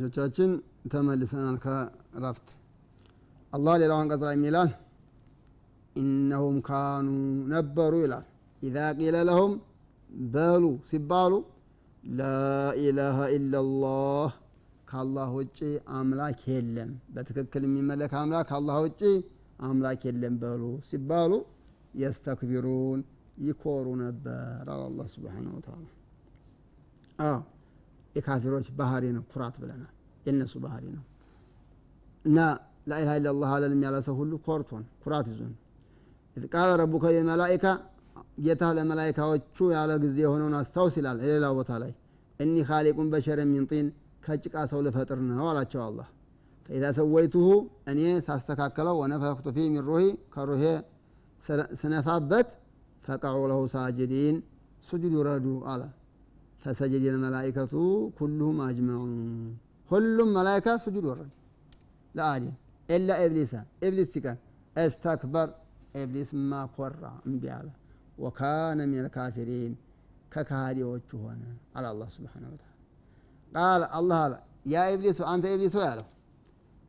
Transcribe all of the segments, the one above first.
ተመልካቾቻችን ተመልሰናል ከረፍት አላህ ሌላው አንቀጽ ላይ የሚላል ኢነሁም ካኑ ነበሩ ይላል። ኢዛ ቂለ ለሁም በሉ ሲባሉ ላኢላሃ ኢላላህ ከአላህ ውጭ አምላክ የለም። በትክክል የሚመለክ አምላክ ከአላህ ውጭ አምላክ የለም በሉ ሲባሉ የስተክቢሩን ይኮሩ ነበር አለ አላህ ስብሓነሁ ወተዓላ። አዎ የካፊሮች ባህሪ ነው። ኩራት ብለናል የእነሱ ባህሪ ነው። እና لا إله إلا الله አልልም ያለ ሁሉ ኮርቶን ኩራት ይዞን። إذ قال ربك للملائكة ጌታ ለመላይካዎቹ ያለ ጊዜ የሆነውን አስታውስ ይላል ሌላው ቦታ ላይ። إني خالق بشرا من طين ከጭቃ ሰው ልፈጥር ነው አላቸው አላህ። فإذا سويته እኔ ሳስተካከለው ونفخت فيه من روحي ከሩሄ ስነፋበት فقعوا له ساجدين ሱጁድ ይውረዱ አለ فسجد الملائكة كلهم أجمعون ሁሉም መላይካ ሱጁድ ወረዱ ለአደም إلا إبليس ኢብሊስ ሲቀር استكبر ኢብሊስ ማ ኮራ እምቢ አለ። وكان من الكافرين ከካሃዲዎቹ ሆነ አለ አላህ سبحانه وتعالى። قال አላህ አለ يا إبليس አንተ ኢብሊስ ሆይ አለው።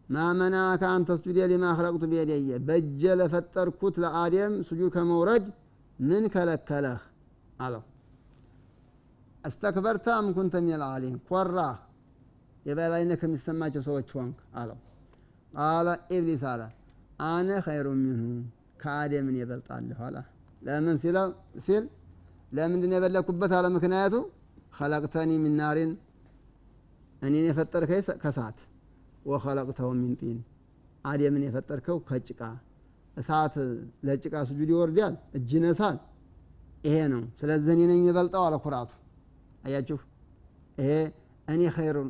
ما منعك أن تسجد لما خلقت بيدي በእጀ ለፈጠርኩት ለአደም ሱጁድ ከመውረድ ምን ከለከለህ አለው أستكبرت أم كنت من العالين ኮራህ የበላይነት ከሚሰማቸው ሰዎች ሆንክ አለው። قال ኢብሊስ አለ أنا خير منه ከአደምን እበልጣለሁ አለ። ለምን ሲል ለምንድን የበለጥኩበት አለ። ምክንያቱ خلقتني من نار እኔን የፈጠርከኝ ከሳት وخلقته من طين አደምን የፈጠርከው ከጭቃ እሳት ለጭቃ ስጁድ ይወርዳል እጅ ነሳል ይሄ ነው። ስለዚህ እኔ ነኝ የበልጠው አለ ኩራቱ አያችሁ? ይሄ እኔ ኸይሩን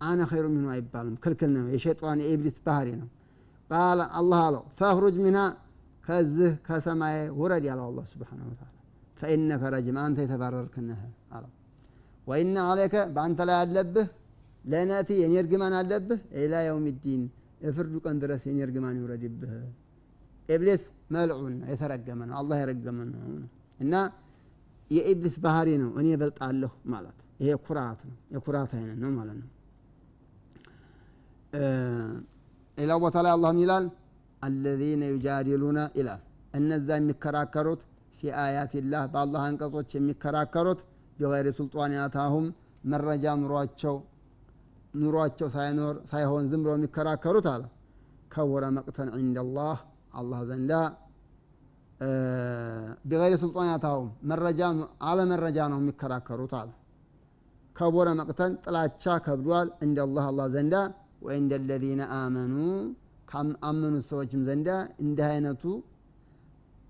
አነ ኸይሩ ሚንሁ አይባልም። ክልክል ነው። የሸጧን የኢብሊስ ባህሪ ነው። ቃለ አላህ አለው ፈኽሩጅ ሚንሃ ከዚህ ከሰማይ ውረድ ያለው አላህ ስብሓነሁ ወተዓላ። ፈኢነከ ረጅም አንተ የተባረርክ ነህ አለው። ወኢነ አለይከ በአንተ ላይ አለብህ لعنتي የኔ እርግማን አለብህ إلى يوم الدين የፍርዱ ቀን ድረስ የኔ እርግማን ይውረድብህ። ኢብሊስ ملعون የተረገመ ነው አላህ የረገመ ነው። እና የኢብሊስ ባህሪ ነው። እኔ እበልጣለሁ ማለት ይሄ ኩራት ነው። የኩራት አይነት ነው ማለት ነው። ሌላው ቦታ ላይ አላህ ይላል الذين يجادلون ይላል። እነዛ የሚከራከሩት في آيات الله በአላህ አንቀጾች የሚከራከሩት ቢገይሪ ሱልጣን ያታሁም መረጃ ኑሯቸው ኑሯቸው ሳይኖር ሳይሆን ዝም ብለው የሚከራከሩት አለ። ከወረ መቅተን ዒንደላህ አላህ ዘንዳ ቢገይሪ ሱልጣን ያታሁም መረጃ አለ ነው የሚከራከሩት አለ። ከቦረ መቅተን ጥላቻ ከብዷል እንደላህ አላህ ዘንዳ ወኢንደ ለዚነ አመኑ ካመኑት ሰዎችም ዘንዳ እንዲህ አይነቱ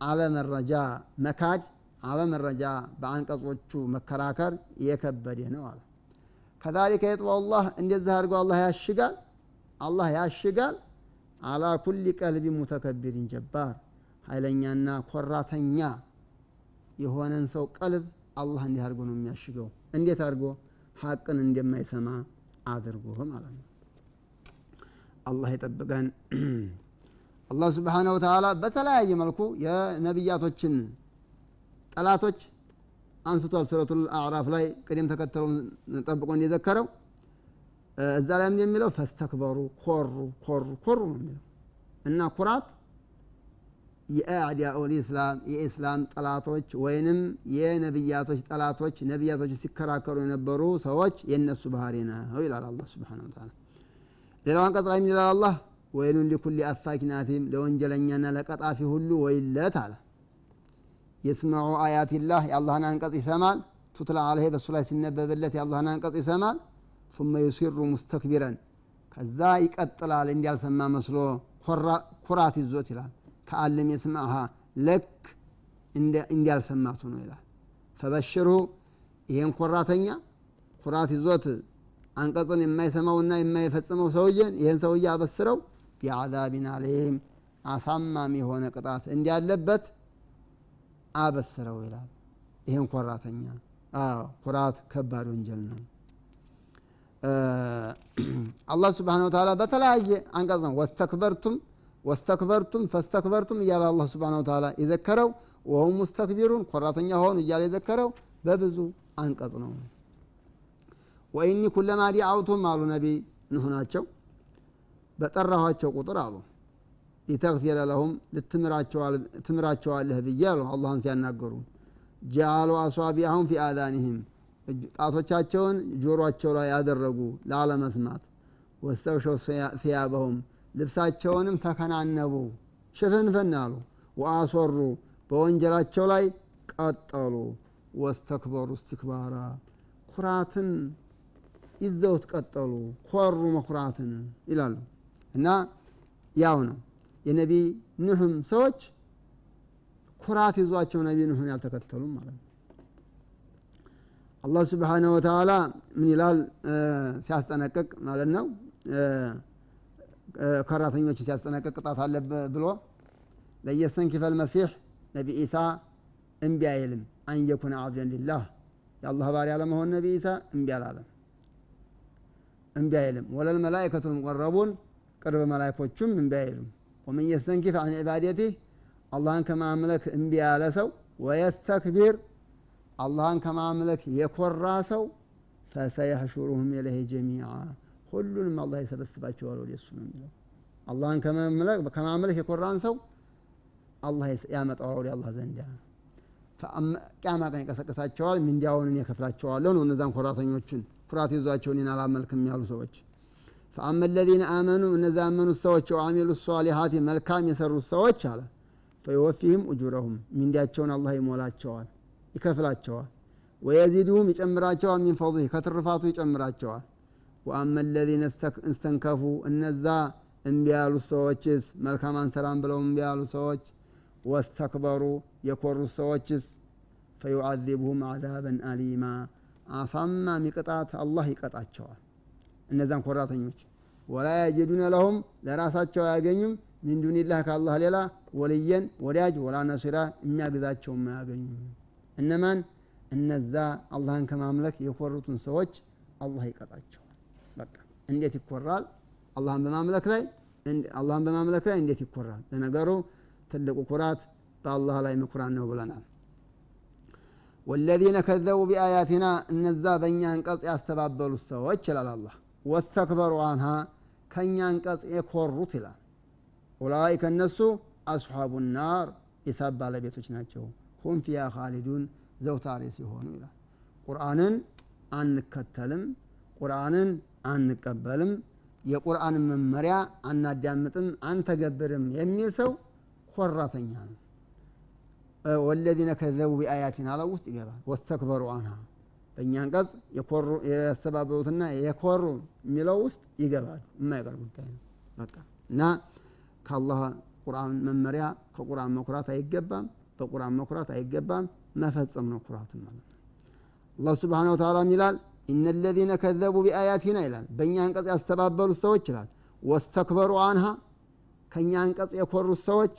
አለመረጃ መካድ አለመረጃ በአንቀጾቹ መከራከር የከበደ ነው አለ። ከዛሊከ የጥበው ላህ እንደዚህ አድርጎ አላህ ያሽጋል አላህ ያሽጋል። አላ ኩሊ ቀልቢ ሙተከቢሪን ጀባር ኃይለኛና ኮራተኛ የሆነን ሰው ቀልብ አላህ እንዲህ አድርጎ ነው የሚያሽገው። እንዴት አድርጎ? ሀቅን እንደማይሰማ አድርጎ ማለት ነው። አላህ ይጠብቀን። አላህ ስብሓነሁ ወተዓላ በተለያየ መልኩ የነቢያቶችን ጠላቶች አንስቷል። ሱረቱል አዕራፍ ላይ ቅደም ተከተሉን ጠብቆ እንደዘከረው። እዛ ላይ የሚለው ፈስተክበሩ ኮሩ ኮሩ ኮሩ ነው የሚለው እና ኩራት የአዕዳኡል ኢስላም የኢስላም ጠላቶች ወይንም የነቢያቶች ጠላቶች ነቢያቶች ሲከራከሩ የነበሩ ሰዎች የእነሱ ባህሪ ነው ይላል አላህ ስብሓነሁ ወተዓላ ሌላው አንቀጽ ላይ ምን ይላል አላህ ወይሉን ሊኩሊ አፋኪን አቲም ለወንጀለኛና ለቀጣፊ ሁሉ ወይለት አለ የስመዑ አያቲላህ የአላህን አንቀጽ ይሰማል ቱትላ አለሄ በእሱ ላይ ሲነበብለት የአላህን አንቀጽ ይሰማል ثم يصر مستكبرا ከዛ ይቀጥላል እንዲያልሰማ መስሎ ኩራት ይዞት ይላል ከአለም የስማሃ ልክ እንዲያልሰማቱ ነው ይላል። ፈበሽርሁ ይሄን ኮራተኛ ኩራት ይዞት አንቀጽን የማይሰማውና የማይፈጽመው ሰውዬን ይህን ሰውዬ አበስረው ቢዓዛቢን አሊም አሳማሚ የሆነ ቅጣት እንዲያለበት አበስረው ይላል። ይህን ኮራተኛ ኩራት ከባድ ወንጀል ነው። አላህ ስብሓን ወተላ በተለያየ አንቀጽ ነው። ወስተክበርቱም ወስተክበርቱም ፈስተክበርቱም እያለ አላህ ስብሓን ወተላ የዘከረው። ወሁም ሙስተክቢሩን ኮራተኛ ሆኑ እያለ የዘከረው። በብዙ አንቀጽ ነው። ወኢኒ ኩለማ ዲዓውቱም አሉ ነቢ ንሁ በጠራኋቸው ቁጥር አሉ። ሊተግፊረ ለሁም ልትምራቸዋለህ ብዬ አሉ አላህን ሲያናገሩ። ጃአሉ አሷቢአሁም ፊ አዛኒህም ጣቶቻቸውን ጆሮአቸው ላይ ያደረጉ ላለመስማት። ወስተውሸው ሲያበሁም ልብሳቸውንም ተከናነቡ። ሽፍንፍን አሉ። ወአስወሩ በወንጀላቸው ላይ ቀጠሉ። ወስተክበሩ እስትክባራ። ኩራትን ይዘውት ቀጠሉ። ኮሩ መኩራትን ይላሉ። እና ያው ነው። የነቢ ኑህም ሰዎች ኩራት ይዟቸው ነቢ ኑህን ያልተከተሉም ማለት ነው። አላህ ስብሓነሁ ወተዓላ ምን ይላል? ሲያስጠነቅቅ ማለት ነው ከራተኞችን ሲያስጠነቅቅ ቅጣት አለ ብሎ ለየስተንኪፈ ልመሲሕ ነቢ ኢሳ እምቢ አይልም አንየኩነ አብደን ሊላህ የአላህ ባሪያ ለመሆን ነቢ ኢሳ እምቢ አላለም እምቢ አይልም ወለል መላይከቱ ልሙቀረቡን ቅርብ መላይኮቹም እምቢ አይሉም ወመን የስተንኪፍ አን ዒባደቲህ አላህን ከማምለክ እምቢ ያለ ሰው ወየስተክቢር አላህን ከማምለክ የኮራ ሰው ፈሰየሕሹሩሁም ኢለይሂ ጀሚዓ ሁሉንም አላህ የሰበስባቸዋል ወደ እሱ ነው የሚለው። አላህን ከማምለክ የኮራን ሰው አላህ ያመጣዋል ወደ አላህ ዘንድ ቅያማ ቀን ይቀሰቅሳቸዋል ሚንዲያውን እኔ እከፍላቸዋለሁ ነው እነዛን ኮራተኞችን ኩራት ይዟቸው እኔን አላመልክም ያሉ ሰዎች። ፈአመ ለዚነ አመኑ እነዚ ያመኑት ሰዎች ወአሚሉ ሷሊሃት መልካም የሰሩት ሰዎች አለ። ፈይወፊህም እጁረሁም ሚንዲያቸውን አላህ ይሞላቸዋል ይከፍላቸዋል። ወየዚድሁም ይጨምራቸዋል ሚን ከትርፋቱ ይጨምራቸዋል ወአመ ለዚነ እስተንከፉ እነዛ እምቢ ያሉት ሰዎችስ መልካም አንሰራም ብለው እምቢ ያሉ ሰዎች ወስተክበሩ የኮሩት ሰዎችስ ፈዩዓዚብሁም አዛበን አሊማ። አሳማሚ ቅጣት አላህ ይቀጣቸዋል። እነዛን ኮራተኞች ወላ የጅዱነ ለሁም ለራሳቸው አያገኙም። ሚን ዱኒላህ ከአላህ ሌላ ወልየን ወዳጅ ወላ ነሲራ የሚያግዛቸውም አያገኙም እነማን? እነዛ አላህን ከማምለክ የኮሩትን ሰዎች አላህ ይቀጣቸዋል በቃ እንዴት ይኮራል? አላህን በማምለክ ላይ አላህን በማምለክ ላይ እንዴት ይኮራል? ለነገሩ ትልቁ ኩራት በአላህ ላይ መኩራት ነው ብለናል። ወለዚነ ከዘቡ ቢአያቲና እነዛ በእኛ አንቀጽ ያስተባበሉት ሰዎች ይላል አላህ። ወስተክበሩ አንሃ ከእኛ አንቀጽ የኮሩት ይላል። ኡላይከ እነሱ አስሓቡ ናር የሳብ ባለቤቶች ናቸው። ሁም ፊያ ካሊዱን ዘውታሪ ሲሆኑ ይላል። ቁርአንን አንከተልም። ቁርአንን አንቀበልም የቁርአንን መመሪያ አናዳምጥም አንተገብርም የሚል ሰው ኮራተኛ ነው። ወለዚነ ከዘቡ ቢአያቲና አለው ውስጥ ይገባል። ወስተክበሩ አንሃ በእኛ አንቀጽ ያስተባበሩትና የኮሩ የሚለው ውስጥ ይገባሉ የማይቀር ጉዳይ ነው። በቃ እና ከአላህ ቁርአን መመሪያ ከቁርአን መኩራት አይገባም። በቁርአን መኩራት አይገባም። መፈጸም ነው ኩራት ማለት ነው። አላህ ስብሓን ወተላ ይላል ኢነ ለዚነ ከዘቡ ቢአያቲና ይላል። በእኛ አንቀጽ ያስተባበሉት ሰዎች ይላል። ወስተክበሩ አንሃ ከእኛ አንቀጽ የኮሩት ሰዎች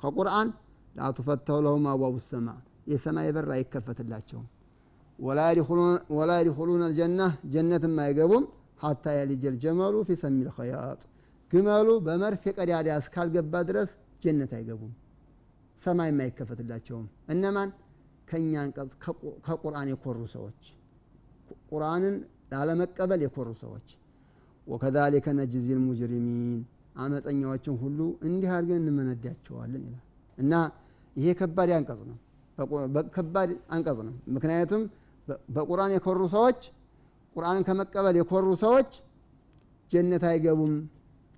ከቁርአን ላቱፈተሁ ለሁም አቧቡ ሰማ የሰማይ በር አይከፈትላቸውም። ወላ የድኹሉነ ልጀና ጀነትም አይገቡም። ሀታ የልጀል ጀመሉ ፊ ሰሚል ኸያጥ ግመሉ በመርፌ ቀዳዳ እስካልገባ ድረስ ጀነት አይገቡም ሰማይም አይከፈትላቸውም። እነማን? ከእኛ አንቀጽ ከቁርአን የኮሩ ሰዎች ቁርአንን ላለመቀበል የኮሩ ሰዎች። ወከዛሊከ ነጅዚ ልሙጅሪሚን አመፀኛዎችን ሁሉ እንዲህ አድርገን እንመነዳቸዋለን ይላል። እና ይሄ ከባድ አንቀጽ ነው። ከባድ አንቀጽ ነው። ምክንያቱም በቁርአን የኮሩ ሰዎች ቁርአንን ከመቀበል የኮሩ ሰዎች ጀነት አይገቡም።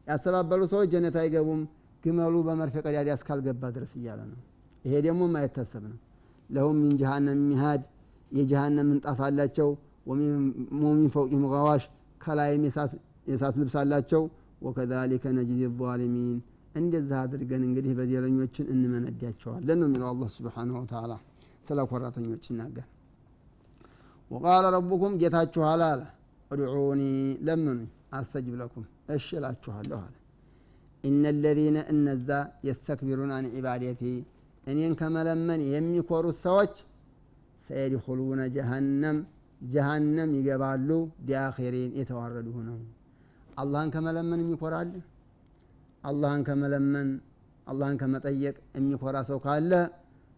ያስተባበሉ ሰዎች ጀነት አይገቡም። ግመሉ በመርፌ ቀዳዳ እስካልገባ ድረስ እያለ ነው። ይሄ ደግሞ ማይታሰብ ነው። ለሁም ሚን ጀሃነም ሚሃድ የጀሃነም ምንጣፍ አላቸው ወሚን ፈውቂም ገዋሽ ከላይም የእሳት ልብስ አላቸው። ወከዛሊከ ነጅዚ ዛሊሚን እንደዛ አድርገን እንግዲህ በደለኞችን እንመነዳቸዋለን ነው የሚለው አላህ ስብሓንሁ ወተዓላ ስለ ኮራተኞች ይናገር ወቃለ ረቡኩም ጌታችኋል አለ እድዑኒ ለምኑኝ አስተጅብ ለኩም እሽ እላችኋለሁ አለ። ኢነ ለዚነ እነዛ የስተክቢሩን አን ዒባዴቲ እኔን ከመለመን የሚኮሩት ሰዎች سيدخلون جهنم ጀሃነም ይገባሉ داخرين የተዋረዱ ሆነው። አላህን ከመለመን የሚኮራ አላህን ከመለመን አላህን ከመጠየቅ የሚኮራ ሰው ካለ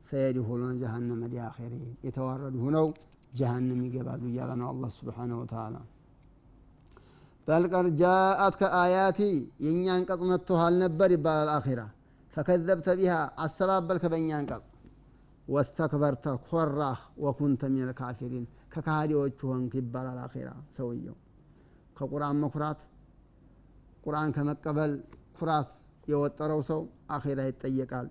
سيدخلون جهنم داخرين የተዋረዱ ሆነው ጀሃነም ይገባሉ እያለ ነው አላህ سبحانه وتعالى። بلى قد جاءتك آياتي የእኛ አንቀጽ መጥቶልሃል ነበር ይባላል አኺራ። ፈከዘብተ ቢሃ አስተባበልከ በእኛ አንቀጽ ወስተክበርተ ኮራህ ወኩንተ ሚነል ካፊሪን። ከካሃዲዎቹ ሆንክ ይባላል አኺራ ሰውየው። ከቁርአን መኩራት ቁርአን ከመቀበል ኩራት የወጠረው ሰው አኺራ ይጠየቃል።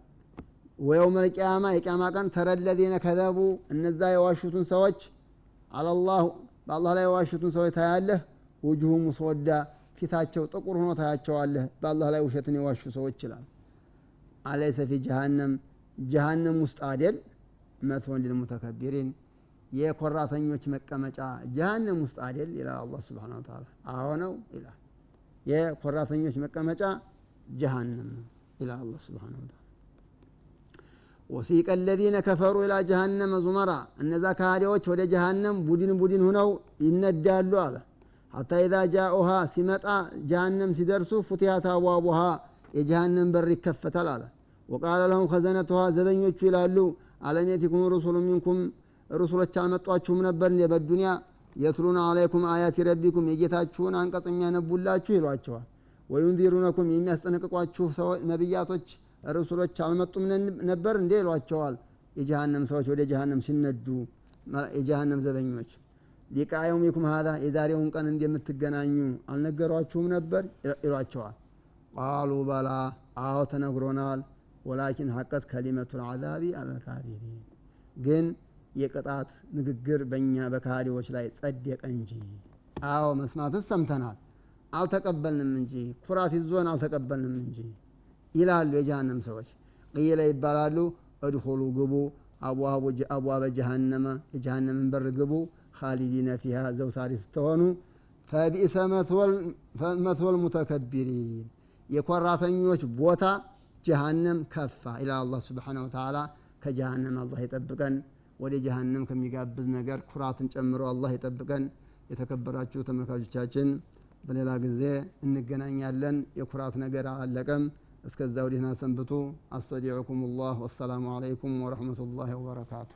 ወየውም ልቅያማ የቅያማ ቀን ተረለዚነ ከዘቡ እነዛ የዋሹትን ሰዎች አለላሁ በአላህ ላይ የዋሹትን ሰዎች ታያለህ። ውጅሁ ሙስወዳ ፊታቸው ጥቁር ሆኖ ታያቸዋለህ። በአላህ ላይ ውሸትን የዋሹ ሰዎች ይላል። አለይሰ ፊ ጀሃነም ጀሃነም ውስጥ አደል? መትወን ሊልሙተከቢሪን የኮራተኞች መቀመጫ ጀሃነም ውስጥ አደል? ይላል አላህ ስብሓን ወተዓላ። አዎ ነው ይላል። የኮራተኞች መቀመጫ ጀሃነም ነው ይላል አላህ ስብሓን ወተዓላ። ወሲቀ አለዚነ ከፈሩ ኢላ ጀሃነመ ዙመራ። እነዛ ካህዲዎች ወደ ጀሃነም ቡድን ቡድን ሁነው ይነዳሉ አለ። ሐታ ኢዛ ጃኡሃ ሲመጣ ጀሃነም ሲደርሱ ፉቲሃት አብዋቡሃ የጀሃነም በር ይከፈታል አለ ወቃለ ለሁም ከዘነትሃ ዘበኞቹ ይላሉ። አለም የቲኩም ሩሱሉ ሚንኩም ሩሱሎች አልመጧችሁም ነበር እንደ በዱንያ? የትሉና አለይኩም አያቲ ረቢኩም የጌታችሁን አንቀጽ የሚያነቡላችሁ ይሏቸዋል። ወዩንዚሩነኩም የሚያስጠነቅቋችሁ ነቢያቶች ርሱሎች አልመጡም ነበር እንዴ ይሏቸዋል። የጀሃነም ሰዎች ወደ ጀሃነም ሲነዱ የጀሃነም ዘበኞች ሊቃ የውሚኩም ሀዛ የዛሬውን ቀን እንደምትገናኙ አልነገሯችሁም ነበር? ይሏቸዋል። ቃሉ በላ አዎ ተነግሮናል ወላኪን ሐቀት ከሊመቱ ልዓዛቢ አለልካፊሪን ግን የቅጣት ንግግር በእኛ በካሃዲዎች ላይ ጸደቀ እንጂ። አዎ መስማትስ ሰምተናል። አልተቀበልንም እንጂ። ኩራት ይዞን አልተቀበልንም እንጂ። ይላሉ የጀሃነም ሰዎች። ቅይለ ይባላሉ እድኹሉ ግቡ አብዋበ ጀሃነመ የጀሃነምን በር ግቡ ካሊዲነ ፊሃ ዘውታሪ ስትሆኑ ፈቢእሰ መትወል ሙተከቢሪን። የኮራተኞች ቦታ ጀሃነም ከፋ ይላል አላህ ስብሓነ ወተዓላ ከጀሃነም አላህ ይጠብቀን። ወደ ጀሃነም ከሚጋብዝ ነገር ኩራትን ጨምሮ አላህ ይጠብቀን። የተከበራችሁ ተመልካቾቻችን በሌላ ጊዜ እንገናኛለን። የኩራት ነገር አላለቀም እስከዛው ደህና ሰንብቱ። አስተዲዑኩም ላህ ወሰላሙ አለይኩም ወረሕመቱላሂ ወበረካቱ